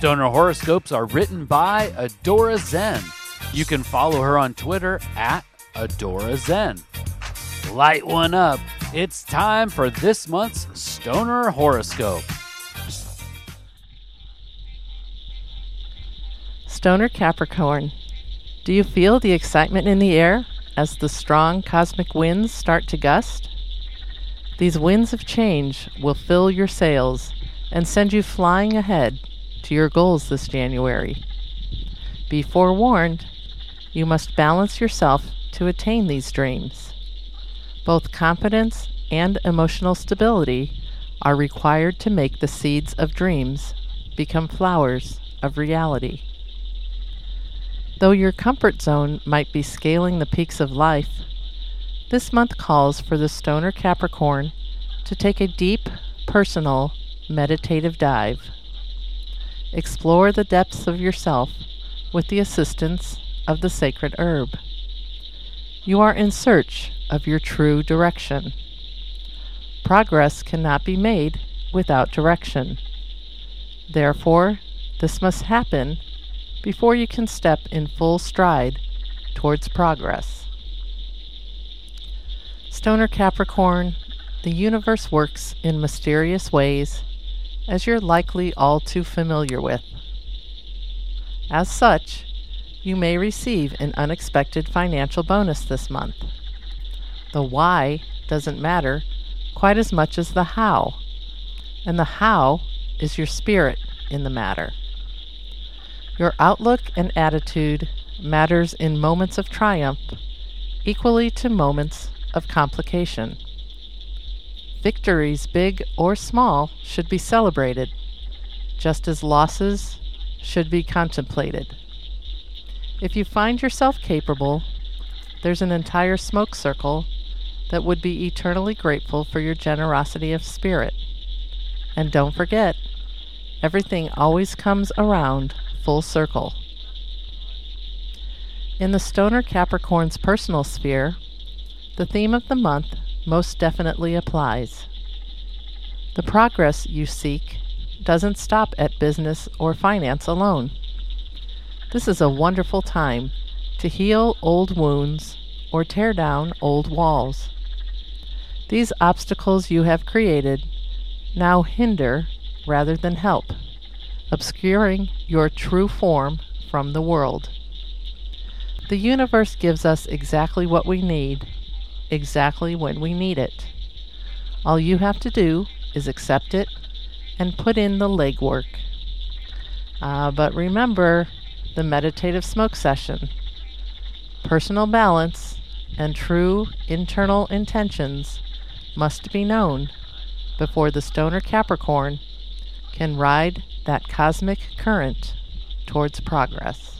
Stoner horoscopes are written by Adora Zen. You can follow her on Twitter at Adora Zen. Light one up. It's time for this month's Stoner horoscope. Stoner Capricorn, do you feel the excitement in the air as the strong cosmic winds start to gust? These winds of change will fill your sails and send you flying ahead to your goals this January. Be forewarned, you must balance yourself to attain these dreams. Both confidence and emotional stability are required to make the seeds of dreams become flowers of reality. Though your comfort zone might be scaling the peaks of life, this month calls for the stoner Capricorn to take a deep, personal, meditative dive. Explore the depths of yourself with the assistance of the sacred herb. You are in search of your true direction. Progress cannot be made without direction. Therefore, this must happen before you can step in full stride towards progress. Stoner Capricorn, the universe works in mysterious ways, as you're likely all too familiar with. As such, you may receive an unexpected financial bonus this month. The why doesn't matter quite as much as the how, and the how is your spirit in the matter. Your outlook and attitude matters in moments of triumph equally to moments of complication. Victories, big or small, should be celebrated, just as losses should be contemplated. If you find yourself capable, there's an entire smoke circle that would be eternally grateful for your generosity of spirit. And don't forget, everything always comes around full circle. In the Stoner Capricorn's personal sphere, the theme of the month most definitely applies. The progress you seek doesn't stop at business or finance alone. This is a wonderful time to heal old wounds or tear down old walls. These obstacles you have created now hinder rather than help, obscuring your true form from the world. The universe gives us exactly what we need, exactly when we need it. All you have to do is accept it and put in the legwork. Uh, but remember the meditative smoke session. Personal balance and true internal intentions must be known before the stoner Capricorn can ride that cosmic current towards progress.